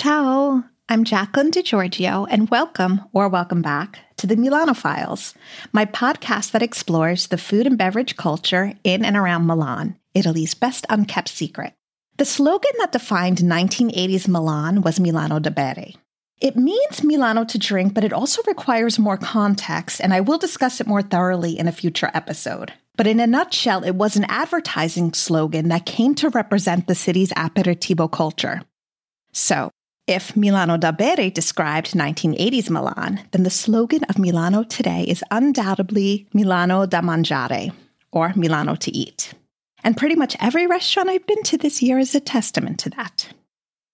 Ciao, I'm Jaclyn DeGiorgio, and welcome or welcome back to the Milano Files, my podcast that explores the food and beverage culture in and around Milan, Italy's best unkept secret. The slogan that defined 1980s Milan was Milano da bere. It means Milano to drink, but it also requires more context, and I will discuss it more thoroughly in a future episode. But in a nutshell, it was an advertising slogan that came to represent the city's aperitivo culture. So, if Milano da bere described 1980s Milan, then the slogan of Milano today is undoubtedly Milano da mangiare, or Milano to eat. And pretty much every restaurant I've been to this year is a testament to that.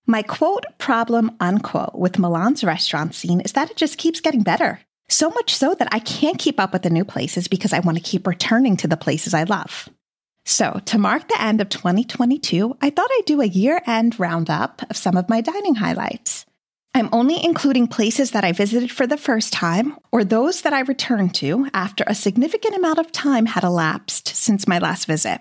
My quote problem unquote with Milan's restaurant scene is that it just keeps getting better. So much so that I can't keep up with the new places because I want to keep returning to the places I love. So, to mark the end of 2022, I thought I'd do a year end roundup of some of my dining highlights. I'm only including places that I visited for the first time or those that I returned to after a significant amount of time had elapsed since my last visit.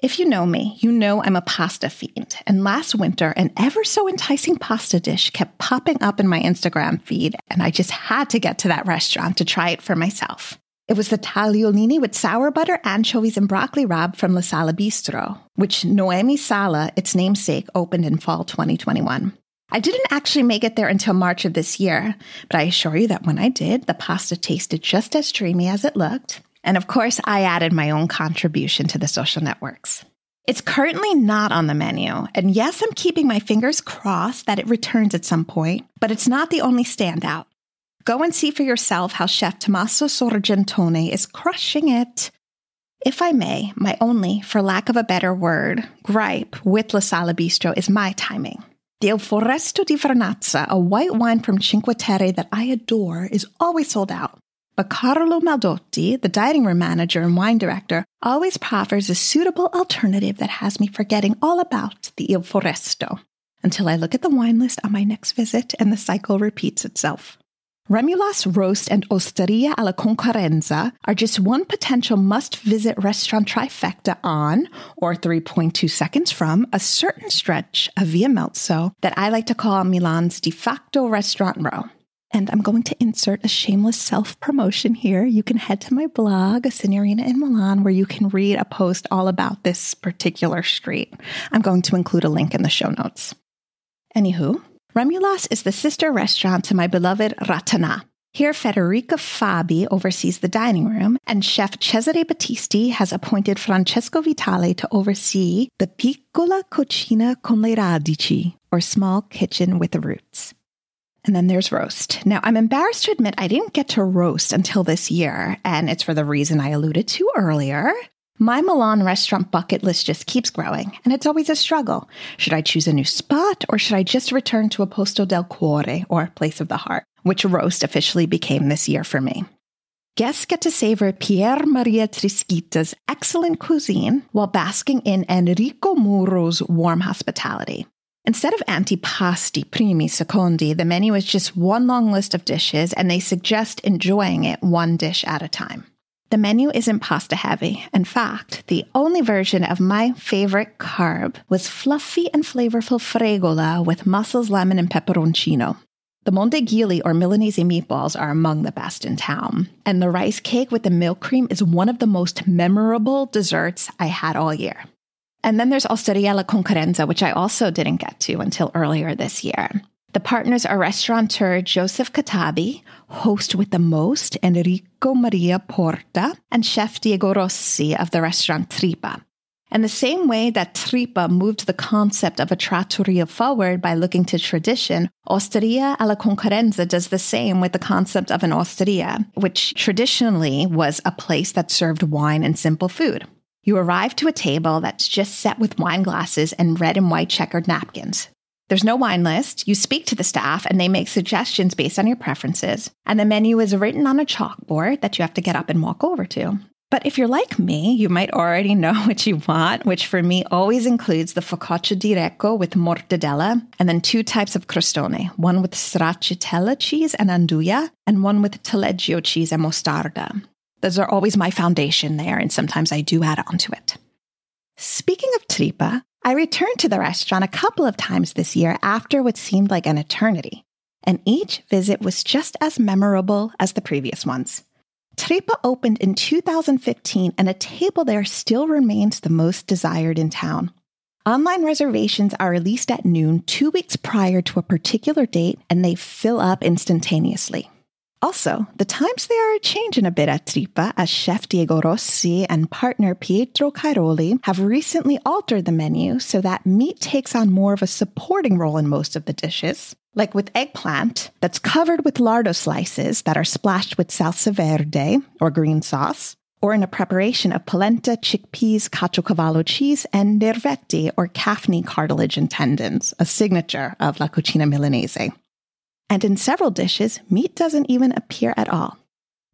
If you know me, you know I'm a pasta fiend, and last winter, an ever so enticing pasta dish kept popping up in my Instagram feed, and I just had to get to that restaurant to try it for myself. It was the tagliolini with sour butter, anchovies, and broccoli rabe from La Sala Bistrot, which Noemi Sala, its namesake, opened in fall 2021. I didn't actually make it there until March of this year, but I assure you that when I did, the pasta tasted just as dreamy as it looked, and of course, I added my own contribution to the social networks. It's currently not on the menu. And yes, I'm keeping my fingers crossed that it returns at some point, but it's not the only standout. Go and see for yourself how Chef Tommaso Sorgentone is crushing it. If I may, my only, for lack of a better word, gripe with La Sala Bistrot is my timing. The Il Foresto di Vernazza, a white wine from Cinque Terre that I adore, is always sold out. But Carlo Maldotti, the dining room manager and wine director, always proffers a suitable alternative that has me forgetting all about the Il Foresto until I look at the wine list on my next visit and the cycle repeats itself. Remulass Røst and Osteria alla Concorrenza are just one potential must visit restaurant trifecta on, or 3.2 seconds from, a certain stretch of Via Melzo that I like to call Milan's de facto restaurant row. And I'm going to insert a shameless self promotion here. You can head to my blog, a Signorina in Milan, where you can read a post all about this particular street. I'm going to include a link in the show notes. Anywho, Remulass is the sister restaurant to my beloved Ratanà. Here, Federica Fabi oversees the dining room, and chef Cesare Battisti has appointed Francesco Vitale to oversee the Piccola Cucina con le Radici, or small kitchen with the roots. And then there's Røst. Now, I'm embarrassed to admit I didn't get to Røst until this year, and it's for the reason I alluded to earlier. My Milan restaurant bucket list just keeps growing, and it's always a struggle. Should I choose a new spot, or should I just return to a Posto del Cuore, or Place of the Heart, which Røst officially became this year for me? Guests get to savor Pier Maria Trischitta's excellent cuisine while basking in Enrico Muro's warm hospitality. Instead of antipasti, primi, secondi, the menu is just one long list of dishes and they suggest enjoying it one dish at a time. The menu isn't pasta heavy. In fact, the only version of my favorite carb was fluffy and flavorful fregola with mussels, lemon, and peperoncino. The mondeghili or Milanese meatballs are among the best in town. And the rice cake with the milk cream is one of the most memorable desserts I had all year. And then there's Osteria La Concorrenza, which I also didn't get to until earlier this year. The partners are restaurateur Joseph Katabi, host with the most Enrico Maria Porta, and chef Diego Rossi of the restaurant Trippa. And the same way that Trippa moved the concept of a trattoria forward by looking to tradition, Osteria alla Concorrenza does the same with the concept of an osteria, which traditionally was a place that served wine and simple food. You arrive to a table that's just set with wine glasses and red and white checkered napkins. There's no wine list. You speak to the staff and they make suggestions based on your preferences. And the menu is written on a chalkboard that you have to get up and walk over to. But if you're like me, you might already know what you want, which for me always includes the focaccia di Recco with mortadella, and then two types of crostone, one with stracciatella cheese and 'nduja, and one with taleggio cheese and mostarda. Those are always my foundation there, and sometimes I do add on to it. Speaking of trippa, I returned to the restaurant a couple of times this year after what seemed like an eternity, and each visit was just as memorable as the previous ones. Trippa opened in 2015, and a table there still remains the most desired in town. Online reservations are released at noon two weeks prior to a particular date, and they fill up instantaneously. Also, the times they are changing a bit at Trippa as chef Diego Rossi and partner Pietro Cairoli have recently altered the menu so that meat takes on more of a supporting role in most of the dishes, like with eggplant that's covered with lardo slices that are splashed with salsa verde or green sauce, or in a preparation of polenta, chickpeas, caciocavallo cheese, and nervetti or calf knee cartilage and tendons, a signature of La Cucina Milanese. And in several dishes, meat doesn't even appear at all.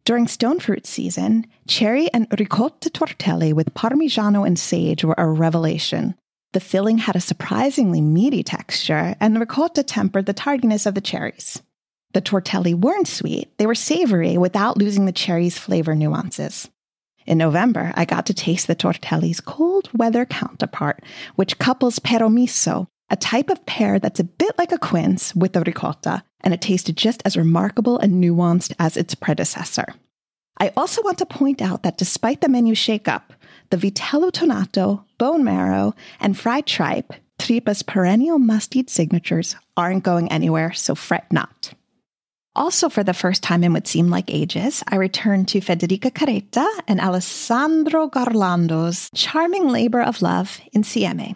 During stone fruit season, cherry and ricotta tortelli with parmigiano and sage were a revelation. The filling had a surprisingly meaty texture, and the ricotta tempered the tardiness of the cherries. The tortelli weren't sweet, they were savory without losing the cherries' flavor nuances. In November, I got to taste the tortelli's cold weather counterpart, which couples pero miso, a type of pear that's a bit like a quince with the ricotta, and it tasted just as remarkable and nuanced as its predecessor. I also want to point out that despite the menu shakeup, the vitello tonato, bone marrow, and fried tripe, Trippa's perennial must-eat signatures, aren't going anywhere, so fret not. Also, for the first time in what seemed like ages, I returned to Federica Carretta and Alessandro Garlando's charming labor of love insieme.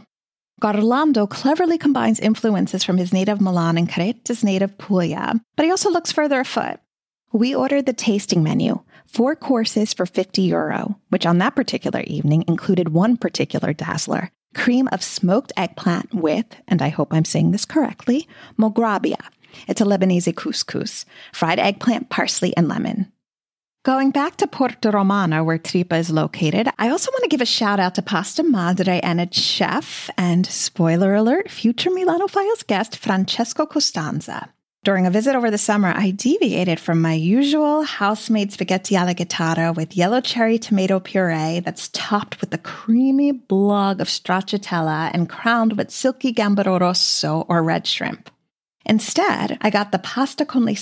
Garlando cleverly combines influences from his native Milan and Carretta's native Puglia, but he also looks further afoot. We ordered the tasting menu, four courses for 50 euro, which on that particular evening included one particular dazzler cream of smoked eggplant with, and I hope I'm saying this correctly, mograbia. It's a Lebanese couscous, fried eggplant, parsley, and lemon. Going back to Porta Romana, where Trippa is located, I also want to give a shout out to Pasta Madre and its chef, and spoiler alert, future Milano Files guest Francesco Costanza. During a visit over the summer, I deviated from my usual house-made spaghetti alla chitarra with yellow cherry tomato puree that's topped with a creamy blog of stracciatella and crowned with silky gambero rosso or red shrimp. Instead, I got the pasta con le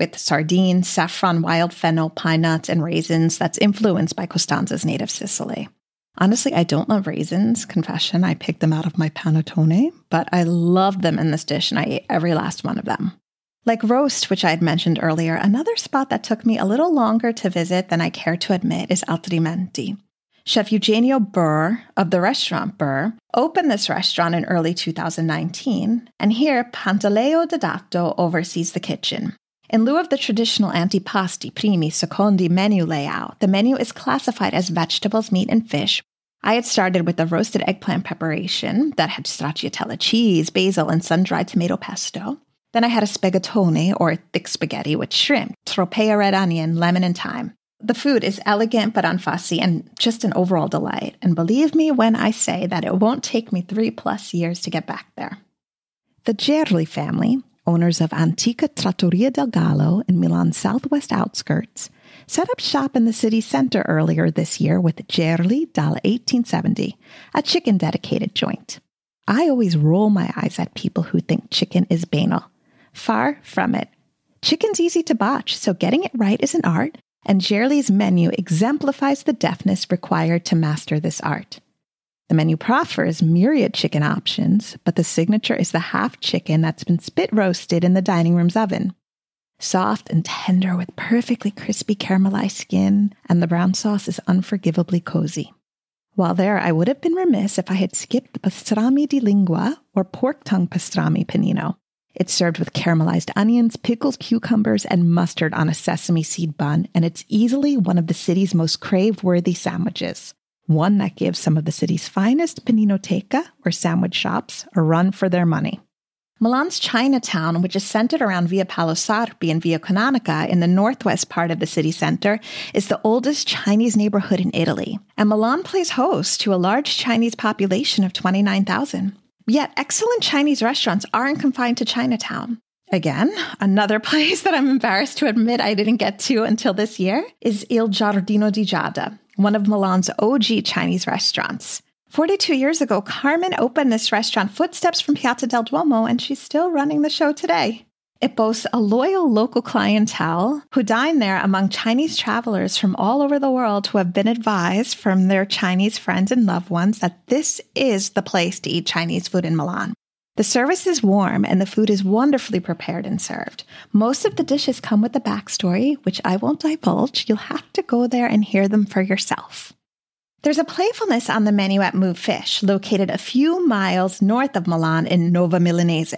with sardines, saffron, wild fennel, pine nuts, and raisins that's influenced by Costanza's native Sicily. Honestly, I don't love raisins, confession. I picked them out of my panettone, but I loved them in this dish and I ate every last one of them. Like Røst, which I had mentioned earlier, another spot that took me a little longer to visit than I care to admit is Altrimenti. Chef Eugenio Boer of the restaurant Burr opened this restaurant in early 2019, and here Pantaleo Dedato oversees the kitchen. In lieu of the traditional antipasti, primi, secondi menu layout, the menu is classified as vegetables, meat, and fish. I had started with a roasted eggplant preparation that had stracciatella cheese, basil, and sun-dried tomato pesto. Then I had a spaghettone, or thick spaghetti with shrimp, tropea red onion, lemon, and thyme. The food is elegant but unfussy and just an overall delight. And believe me when I say that it won't take me three plus years to get back there. The Gerli family, owners of Antica Trattoria del Gallo in Milan's southwest outskirts, set up shop in the city center earlier this year with Gerli dal 1870, a chicken dedicated joint. I always roll my eyes at people who think chicken is banal. Far from it. Chicken's easy to botch, so getting it right is an art, and Gerli's menu exemplifies the deftness required to master this art. The menu proffers myriad chicken options, but the signature is the half chicken that's been spit roasted in the dining room's oven. Soft and tender with perfectly crispy caramelized skin, and the brown sauce is unforgivably cozy. While there, I would have been remiss if I had skipped the pastrami di lingua or pork tongue pastrami panino. It's served with caramelized onions, pickled cucumbers, and mustard on a sesame seed bun, and it's easily one of the city's most crave worthy sandwiches. One that gives some of the city's finest paninoteca, or sandwich shops, a run for their money. Milan's Chinatown, which is centered around Via Paolo Sarpi and Via Canonica in the northwest part of the city center, is the oldest Chinese neighborhood in Italy. And Milan plays host to a large Chinese population of 29,000. Yet, excellent Chinese restaurants aren't confined to Chinatown. Again, another place that I'm embarrassed to admit I didn't get to until this year is Il Giardino di Giada, one of Milan's OG Chinese restaurants. 42 years ago, Carmen opened this restaurant footsteps from Piazza del Duomo, and she's still running the show today. It boasts a loyal local clientele who dine there among Chinese travelers from all over the world who have been advised from their Chinese friends and loved ones that this is the place to eat Chinese food in Milan. The service is warm and the food is wonderfully prepared and served. Most of the dishes come with a backstory, which I won't divulge. You'll have to go there and hear them for yourself. There's a playfulness on the menu at MU Fish, located a few miles north of Milan in Nova Milanese.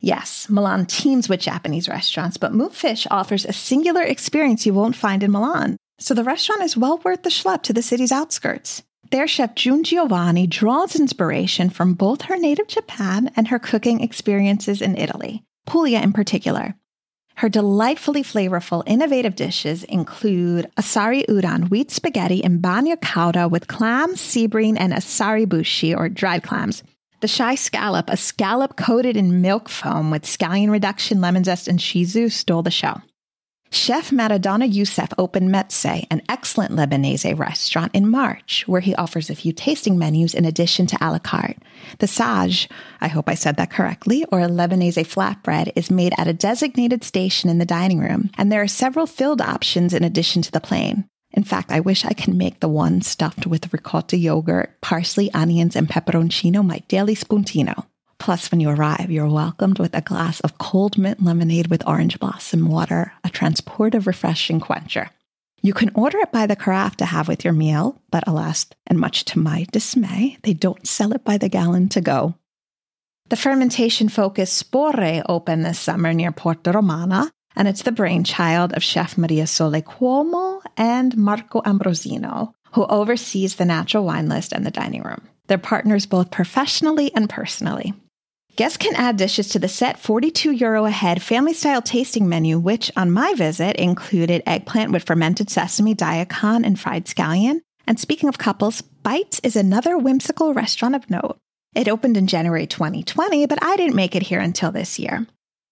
Yes, Milan teems with Japanese restaurants, but MU Fish offers a singular experience you won't find in Milan. So the restaurant is well worth the schlep to the city's outskirts. Their chef June Giovanni draws inspiration from both her native Japan and her cooking experiences in Italy, Puglia in particular. Her delightfully flavorful, innovative dishes include asari udon, wheat spaghetti and bagna cauda with clams, sea bream, and asari bushi, or dried clams, the shy scallop, a scallop coated in milk foam with scallion reduction, lemon zest, and shizu, stole the show. Chef Maradona Youssef opened Mezè, an excellent Lebanese restaurant, in March, where he offers a few tasting menus in addition to a la carte. The Saj, I hope I said that correctly, or a Lebanese flatbread, is made at a designated station in the dining room, and there are several filled options in addition to the plain. In fact, I wish I could make the one stuffed with ricotta yogurt, parsley, onions, and peperoncino my daily spuntino. Plus, when you arrive, you're welcomed with a glass of cold mint lemonade with orange blossom water, a transportive, refreshing quencher. You can order it by the carafe to have with your meal, but alas, and much to my dismay, they don't sell it by the gallon to go. The fermentation focused Spore opened this summer near Porta Romana, and it's the brainchild of Chef Maria Sole Cuomo and Marco Ambrosino, who oversees the natural wine list and the dining room. They're partners both professionally and personally. Guests can add dishes to the set 42 euro a head family style tasting menu, which on my visit included eggplant with fermented sesame, daikon, and fried scallion. And speaking of couples, Bites is another whimsical restaurant of note. It opened in January 2020, but I didn't make it here until this year.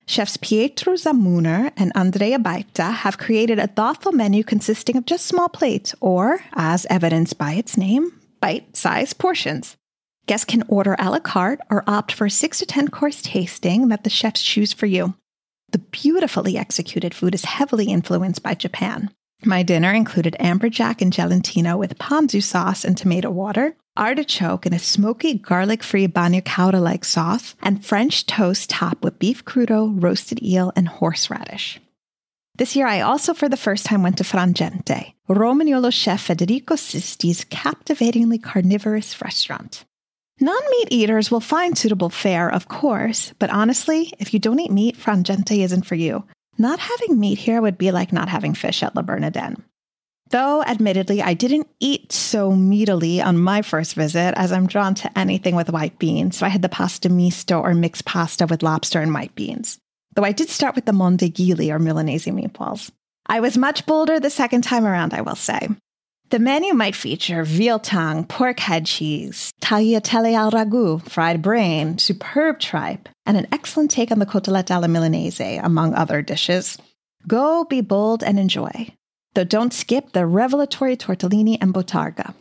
Chefs Pietro Zamuner and Andrea Baita have created a thoughtful menu consisting of just small plates, or, as evidenced by its name, bite sized portions. Guests can order a la carte or opt for a 6 to 10 course tasting that the chefs choose for you. The beautifully executed food is heavily influenced by Japan. My dinner included amberjack and gelatino with ponzu sauce and tomato water, artichoke in a smoky garlic free bagna cauda like sauce, and French toast topped with beef crudo, roasted eel, and horseradish. This year, I also for the first time went to Frangente, Romagnolo chef Federico Sisti's captivatingly carnivorous restaurant. Non meat eaters will find suitable fare, of course, but honestly, if you don't eat meat, Frangente isn't for you. Not having meat here would be like not having fish at La Bernardin. Though, admittedly, I didn't eat so meatily on my first visit, as I'm drawn to anything with white beans, so I had the pasta misto or mixed pasta with lobster and white beans. Though I did start with the mondeghili or Milanese meatballs. I was much bolder the second time around, I will say. The menu might feature veal tongue, pork head cheese, tagliatelle al ragu, fried brain, superb tripe, and an excellent take on the cotolette alla milanese, among other dishes. Go be bold and enjoy. Though don't skip the revelatory tortellini and bottarga.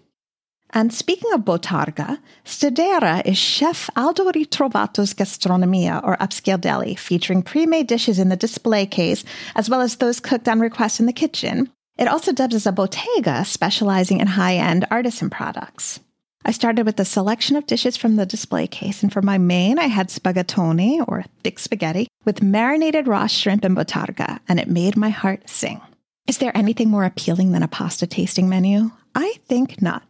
And speaking of bottarga, Stadera is Chef Aldo Ritrovato's Gastronomia, or upscale deli, featuring pre-made dishes in the display case, as well as those cooked on request in the kitchen. It also dubs as a bottega, specializing in high-end artisan products. I started with a selection of dishes from the display case, and for my main, I had spaghettoni, or thick spaghetti, with marinated raw shrimp and bottarga, and it made my heart sing. Is there anything more appealing than a pasta tasting menu? I think not.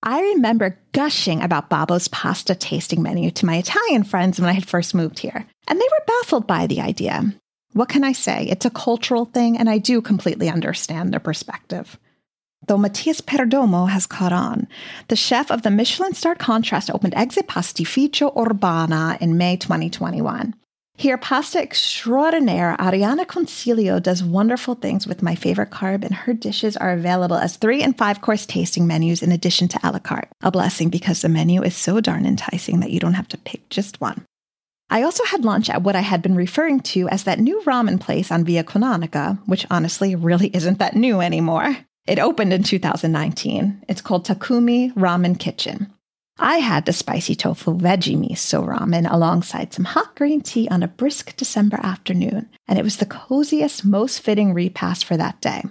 I remember gushing about Babbo's pasta tasting menu to my Italian friends when I had first moved here, and they were baffled by the idea. What can I say? It's a cultural thing, and I do completely understand their perspective. Though Matias Perdomo has caught on, the chef of the Michelin starred contrast opened Exit Pastificio Urbana in May 2021. Here, pasta extraordinaire Ariana Concilio does wonderful things with my favorite carb, and her dishes are available as three and five course tasting menus in addition to a la carte. A blessing because the menu is so darn enticing that you don't have to pick just one. I also had lunch at what I had been referring to as that new ramen place on Via Canonica, which honestly really isn't that new anymore. It opened in 2019. It's called Takumi Ramen Kitchen. I had the spicy tofu veggie miso ramen alongside some hot green tea on a brisk December afternoon, and it was the coziest, most fitting repast for that day.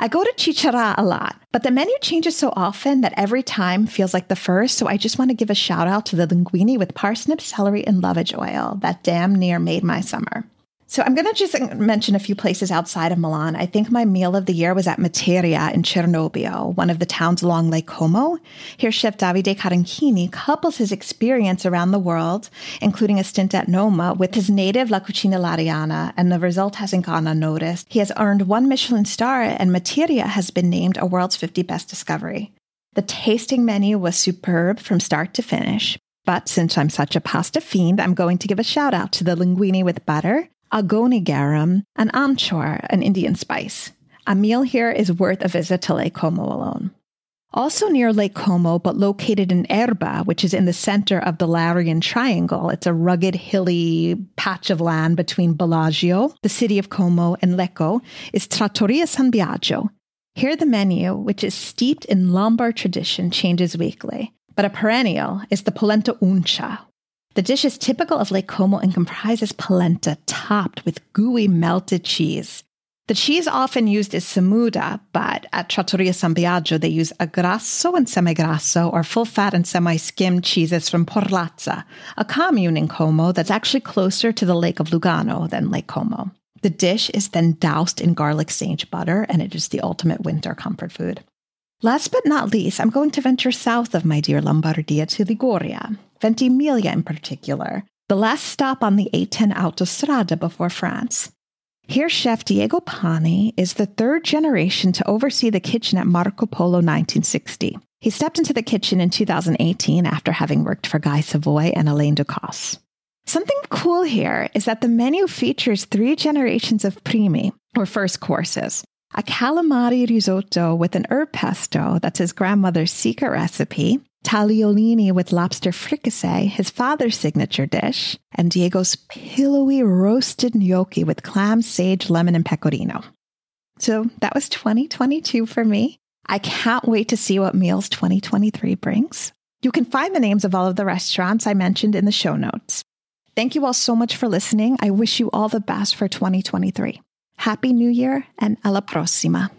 I go to Ciciarà a lot, but the menu changes so often that every time feels like the first, so I just want to give a shout out to the linguine with parsnip, celery, and lovage oil that damn near made my summer. So I'm going to just mention a few places outside of Milan. I think my meal of the year was at Materia in Cernobbio, one of the towns along Lake Como. Here, Chef Davide Caranchini couples his experience around the world, including a stint at Noma, with his native La Cucina Lariana, and the result hasn't gone unnoticed. He has earned one Michelin star, and Materia has been named a world's 50 best discovery. The tasting menu was superb from start to finish. But since I'm such a pasta fiend, I'm going to give a shout out to the linguine with butter, agoni garam, and amchur, an Indian spice. A meal here is worth a visit to Lake Como alone. Also near Lake Como, but located in Erba, which is in the center of the Larian Triangle, it's a rugged, hilly patch of land between Bellagio, the city of Como, and Lecco, is Trattoria San Biagio. Here, the menu, which is steeped in Lombard tradition, changes weekly, but a perennial is the polenta uncia, the dish is typical of Lake Como and comprises polenta topped with gooey melted cheese. The cheese often used is semuda, but at Trattoria San Biagio they use a grasso and semigrasso or full fat and semi skimmed cheeses from Porlezza, a commune in Como that's actually closer to the Lake of Lugano than Lake Como. The dish is then doused in garlic sage butter and it is the ultimate winter comfort food. Last but not least, I'm going to venture south of my dear Lombardia to Liguria, Ventimiglia in particular, the last stop on the A10 Autostrada before France. Here, chef Diego Pani is the third generation to oversee the kitchen at Marco Polo 1960. He stepped into the kitchen in 2018 after having worked for Guy Savoy and Alain Ducasse. Something cool here is that the menu features three generations of primi, or first courses, a calamari risotto with an herb pesto that's his grandmother's secret recipe, tagliolini with lobster fricassee, his father's signature dish, and Diego's pillowy roasted gnocchi with clam, sage, lemon, and pecorino. So that was 2022 for me. I can't wait to see what meals 2023 brings. You can find the names of all of the restaurants I mentioned in the show notes. Thank you all so much for listening. I wish you all the best for 2023. Happy New Year and alla prossima.